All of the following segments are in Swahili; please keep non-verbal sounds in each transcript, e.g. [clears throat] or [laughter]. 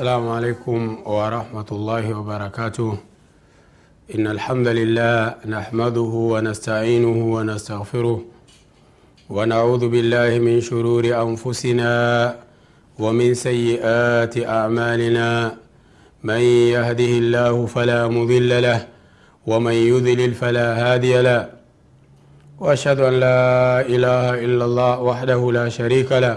السلام عليكم ورحمة الله وبركاته. إن الحمد لله نحمده ونستعينه ونستغفره ونعوذ بالله من شرور أنفسنا ومن سيئات أعمالنا. من يهده الله فلا مضل له ومن يذلل فلا هادي له. وأشهد أن لا إله إلا الله وحده لا شريك له.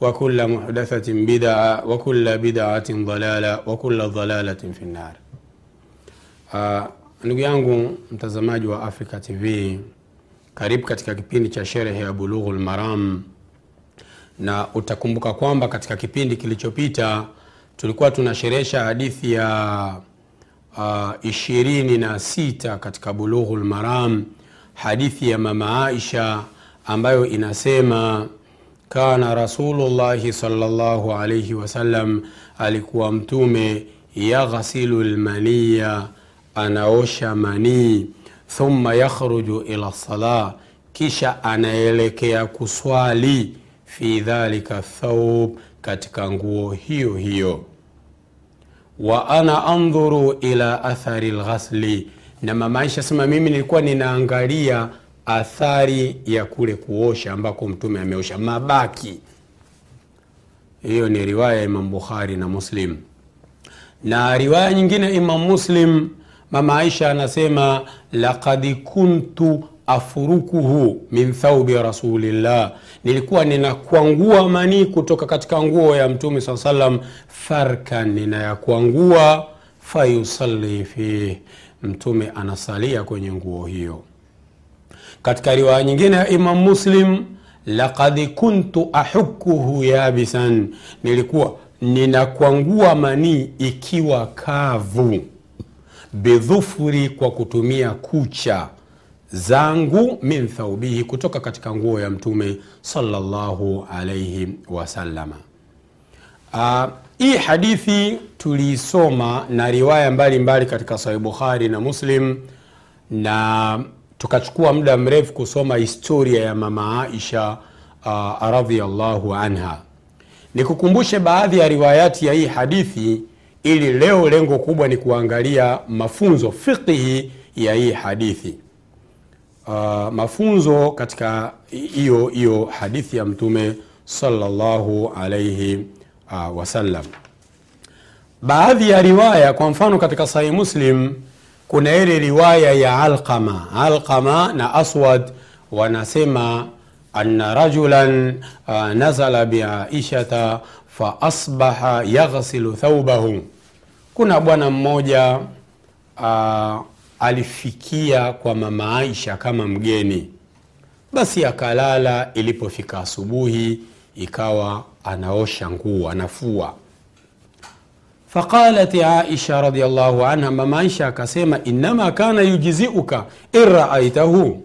وكل محدثة بدعة وكل بدعة ضلالة وكل ضلالة في النار uh, ndugu yangu mtazamaji wa africa tv karibu katika kipindi cha sherehe ya bulughul maram na utakumbuka kwamba katika kipindi kilichopita tulikuwa tunasherehesha hadithi ya uh, ishirini na sita katika bulughul maram hadithi ya mama aisha ambayo inasema kana rasulullahi salllahu alaihi wasallam alikuwa mtume yaghsilu lmaniya anaosha manii thumma yakhruju ila lsala kisha anaelekea kuswali fi dhalika thaub katika nguo hiyo hiyo. Wa ana andhuru ila athari lghasli na mama aisha sema mimi nilikuwa ninaangalia athari ya kule kuosha ambako mtume ameosha mabaki. Hiyo ni riwaya ya imam bukhari na muslim. Na riwaya nyingine imam muslim mama aisha anasema lakad kuntu afurukuhu min thaubi rasulillah. Nilikuwa ninakwangua manii kutoka katika nguo ya mtume saa salam farkan ninayakwangua fayusalli fih mtume anasalia kwenye nguo hiyo katika riwaya nyingine ya imam muslim lakad kuntu ahukuhu yabisan. Nilikuwa ninakwangua manii ikiwa kavu bidhufuri kwa kutumia kucha zangu min thaubihi kutoka katika nguo ya mtume salllahu alaihi wasalama uh, hii hadithi tuliisoma na riwaya mbalimbali mbali katika sahih bukhari na muslim na tukachukua muda mrefu kusoma historia ya mama aisha uh, radhiallahu anha. Nikukumbushe baadhi ya riwayati ya hii hadithi ili leo lengo kubwa ni kuangalia mafunzo fiqihi ya hii hadithi. Uh, mafunzo katika hiyo hiyo hadithi ya mtume salllahu alaihi uh, wasallam. Baadhi ya riwaya kwa mfano katika sahih muslim kuna ile riwaya ya alqama. Alqama na aswad wanasema anna rajulan uh, nazala biaishata faasbaha yaghsilu thaubahu kuna bwana mmoja uh, alifikia kwa mama aisha kama mgeni. Basi akalala ilipofika asubuhi ikawa anaosha nguo anafua faqalat aisha radiallahu anha mama aisha akasema inama kana yujiziuka in raaitahu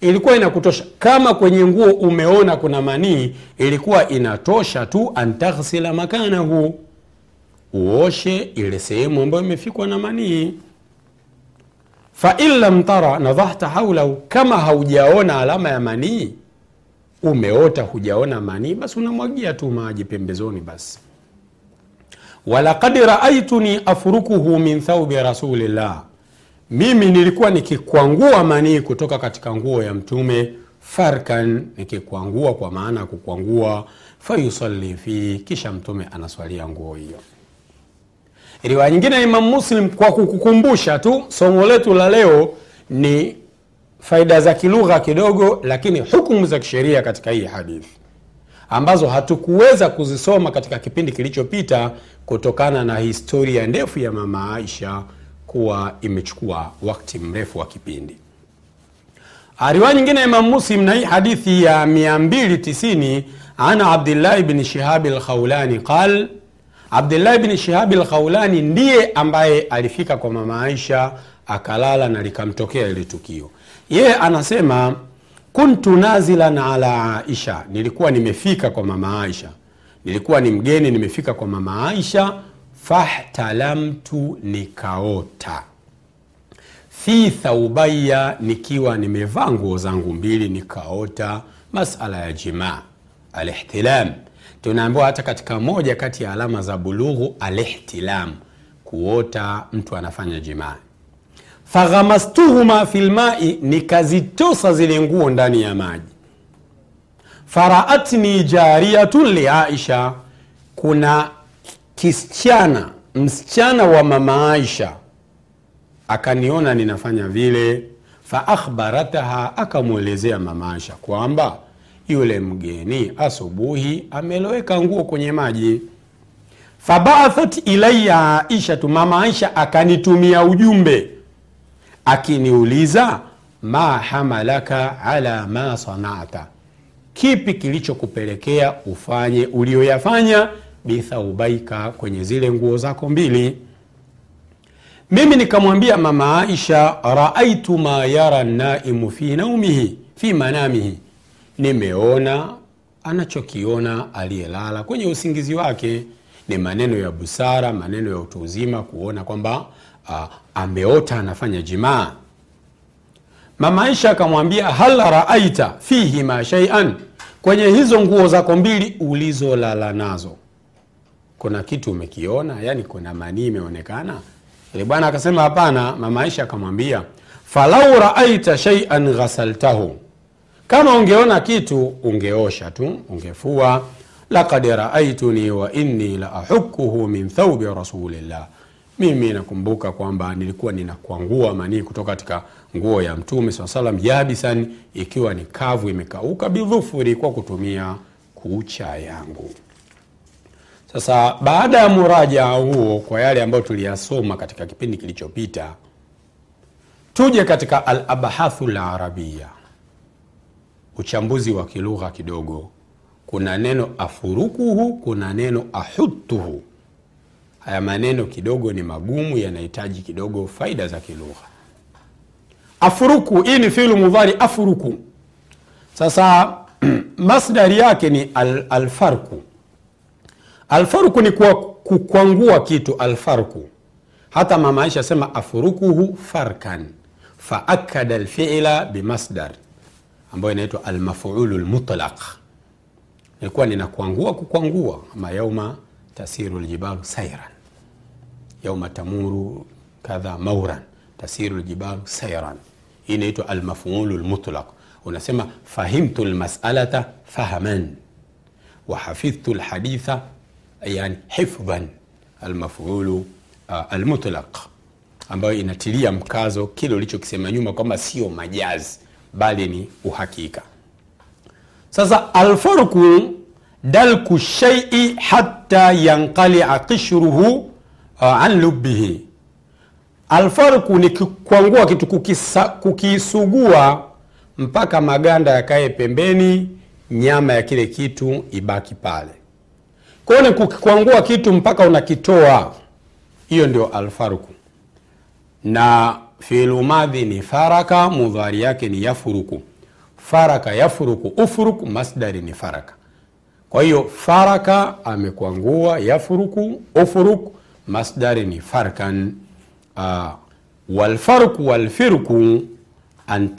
ilikuwa inakutosha. Kama kwenye nguo umeona kuna manii ilikuwa inatosha tu antaghsila makanahu. Uoshe ile sehemu ambayo imefikwa na manii. Fain lam tara nadhahta haulahu kama haujaona alama ya manii umeota hujaona manii basi unamwagia tu maji pembezoni basi walaqad raaituni afrukuhu min thaubi rasulillah. Mimi nilikuwa nikikwangua manii kutoka katika nguo ya mtume farkan nikikwangua kwa maana ya kukwangua fayusalli fihi kisha mtume anaswalia nguo hiyo. Riwaya nyingine ya imam muslim kwa kukukumbusha tu somo letu la leo ni faida za kilugha kidogo lakini hukumu za kisheria katika hii hadithi ambazo hatukuweza kuzisoma katika kipindi kilichopita kutokana na historia ndefu ya mama aisha kuwa imechukua wakati mrefu wa kipindi. Riwaya nyingine ya imam muslim na hii hadithi ya 290 ana abdillahi bni shihabi lkhaulani qal abdillahi bni shihabi lkhaulani ndiye ambaye alifika kwa mama aisha akalala na likamtokea ile tukio. Yeye anasema kuntu nazilan ala aisha. Nilikuwa nimefika kwa mama aisha. Nilikuwa ni mgeni nimefika kwa mama aisha. Fahtalamtu nikaota. Fi thaubaya nikiwa nimevaa nguo zangu mbili nikaota masala ya jimaa alihtilam. Tunaambiwa hata katika moja kati ya alama za bulughu alihtilam kuota mtu anafanya jimaa faghamastuhuma fi lmai nikazitosa zile nguo ndani ya maji. Faraatni jariyatun liaisha kuna kisichana msichana wa mama aisha. Akaniona ninafanya vile faakhbarataha akamwelezea mama aisha kwamba yule mgeni asubuhi ameloweka nguo kwenye maji. Fabaathat ilaya aishatu mama aisha akanitumia ujumbe akiniuliza ma hamalaka ala ma sanata? Kipi kilichokupelekea ufanye ulioyafanya bithaubaika kwenye zile nguo zako mbili? Mimi nikamwambia mama aisha raaitu ma yara naimu fi naumihi fi manamihi. Nimeona anachokiona aliyelala kwenye usingizi wake. Ni maneno ya busara maneno ya utu uzima kuona kwamba uh, ameota anafanya jimaa. Mama aisha akamwambia hal raaita fihima shaian kwenye hizo nguo zako mbili ulizolala nazo. Kuna kitu umekiona? Yani kuna manii imeonekana? Ile bwana akasema hapana. Mama aisha akamwambia falau raaita sheian ghasaltahu. Kama ungeona kitu ungeosha tu ungefua. Lakad raaituni wa inni la ahukuhu min thaubi rasulillah mimi nakumbuka kwamba nilikuwa ninakwangua manii kutoka katika nguo ya mtume saa salam yabisan ikiwa ni kavu imekauka bidhufuri kwa kutumia kucha yangu. Sasa baada ya murajaa huo kwa yale ambayo tuliyasoma katika kipindi kilichopita tuje katika alabhathu larabia uchambuzi wa kilugha kidogo. Kuna neno afurukuhu kuna neno ahutuhu haya maneno kidogo ni magumu yanahitaji kidogo faida za kilugha. Afuruku hii ni filu mudhari afuruku. Sasa [clears throat] masdari yake ni al, alfarku. Alfarku ni kwa kukwangua kitu alfarku. Hata mama aisha sema afurukuhu farkan. Faakada lfila bimasdar ambayo inaitwa almafulu lmutlaq nilikuwa ninakwangua kukwangua ama tasiru ljibalu sairan yauma tamuru kadha mauran tasiru ljibalu sairan hii inaitwa almafulu lmutlaq unasema fahimtu lmasalata fahaman wahafidhtu lhaditha yani hifdhan almafulu uh, almutlaq ambayo inatilia mkazo kile ulichokisema nyuma kwamba sio majazi bali ni uhakika. Sasa alfarku dalku shaii hatta yanqalia qishruhu uh, an lubbihi. Alfarku ni kukwangua kitu kukisugua mpaka maganda yakae pembeni nyama ya kile kitu ibaki pale. Kwao ni kukikwangua kitu mpaka unakitoa. Hiyo ndio alfarku. Na filumadhi ni faraka mudhari yake ni yafuruku. Faraka yafuruku. Ufuruku masdari ni faraka. Kwa hiyo faraka amekwangua yafuruku ufuruku masdari ni farkan uh, walfarku walfirku an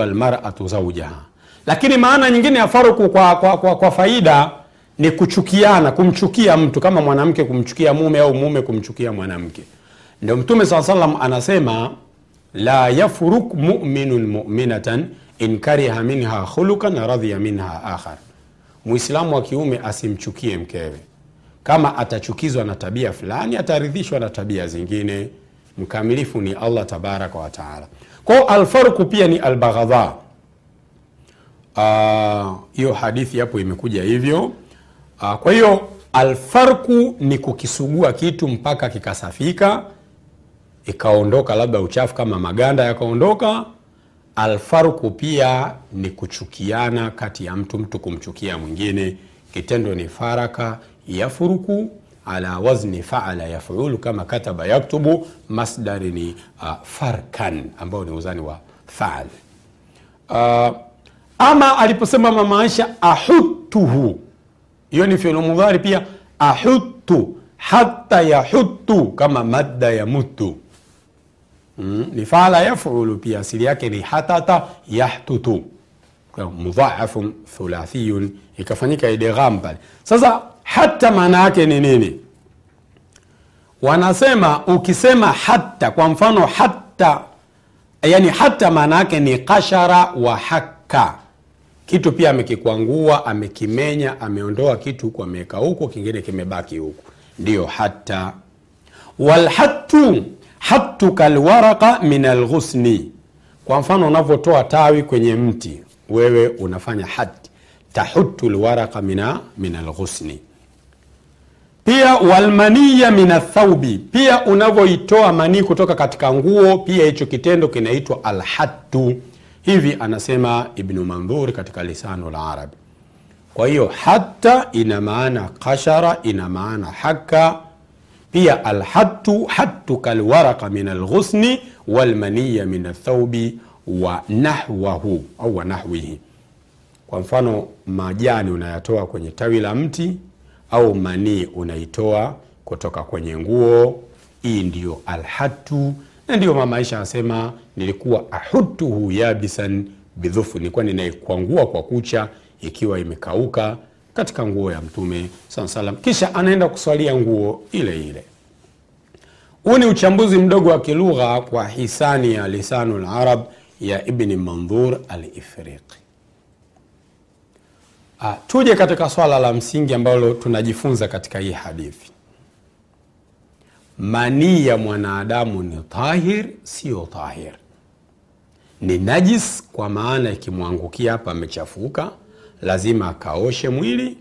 almar'atu zawjaha. Lakini maana nyingine ya farku kwa, kwa, kwa, kwa faida ni kuchukiana kumchukia mtu kama mwanamke kumchukia mume au mume kumchukia mwanamke. Ndio mtume saa salam anasema la yafruk muminun muminatan in kariha minha khulukan radhiya minha akhar, mwislamu wa kiume asimchukie mkewe. Kama atachukizwa na tabia fulani, ataridhishwa na tabia zingine. Mkamilifu ni Allah tabaraka wa taala. Kwao alfarku pia ni albaghadha. Hiyo hadithi hapo imekuja hivyo. Aa, kwa hiyo alfarku ni kukisugua kitu mpaka kikasafika ikaondoka labda uchafu kama maganda yakaondoka. Alfarku pia ni kuchukiana kati ya mtu, mtu kumchukia mwingine. Kitendo ni faraka yafuruku ala wazni faala yafulu, kama kataba yaktubu. Masdari ni uh, farkan ambao ni uzani wa faal. Uh, ama aliposema mama Aisha ahutuhu, hiyo ni fi'lu mudhari pia. Ahutu hata yahutu, kama madda ya mutu Mm, ni faala yafulu pia asili yake ni hatata yahtutu, mudhaafun thulathiyun, ikafanyika idgham pale. Sasa hata maana yake ni nini? Wanasema ukisema hata, kwa mfano hata, yani hata maana yake ni kashara wa haka, kitu pia amekikwangua, amekimenya, ameondoa kitu huku, ameweka huku, kingine kimebaki huku, ndiyo hata. Walhattu hattu kalwaraka min alghusni, kwa mfano unavyotoa tawi kwenye mti, wewe unafanya hati tahutu lwaraka min alghusni. Pia walmaniya min athaubi, pia unavyoitoa manii kutoka katika nguo, pia hicho kitendo kinaitwa alhattu. Hivi anasema Ibnu Mandhur katika Lisanu Larabi. Kwa hiyo hatta ina maana kashara, ina maana haka pia alhatu hattu kalwaraka min alghusni walmaniya min athaubi wa au wa nahwihi. Kwa mfano majani unayatoa kwenye tawi la mti au manii unaitoa kutoka kwenye nguo. Hii ndiyo alhatu, na ndiyo mama Aisha anasema nilikuwa ahutuhu yabisan bidhufu, nilikuwa ninaikwangua kwa kucha ikiwa imekauka katika nguo ya Mtume saa salam, kisha anaenda kuswalia nguo ile ile. Huu ni uchambuzi mdogo wa kilugha kwa hisani ya Lisanu Larab ya Ibni Mandhur Alifriqi. Ah, tuje katika swala la msingi ambalo tunajifunza katika hii hadithi. Manii ya mwanadamu ni tahir, siyo tahir, ni najis, kwa maana ikimwangukia hapa amechafuka, lazima akaoshe mwili,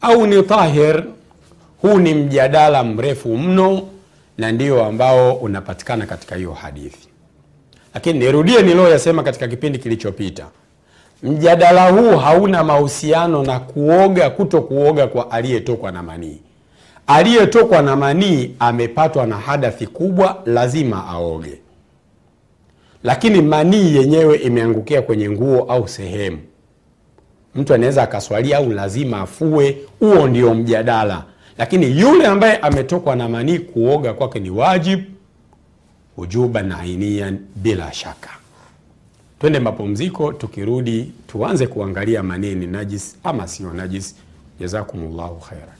au ni tahir. Huu ni mjadala mrefu mno na ndio ambao unapatikana katika hiyo hadithi, lakini nirudie nilioyasema katika kipindi kilichopita. Mjadala huu hauna mahusiano na kuoga, kuto kuoga kwa aliyetokwa na manii. Aliyetokwa na manii amepatwa na hadathi kubwa, lazima aoge, lakini manii yenyewe imeangukia kwenye nguo au sehemu, mtu anaweza akaswalia au lazima afue. Huo ndio mjadala, lakini yule ambaye ametokwa na manii kuoga kwake ni wajib wujuban ainian, bila shaka. Twende mapumziko, tukirudi tuanze kuangalia manii ni najis ama sio najis. Jazakumullahu khairan.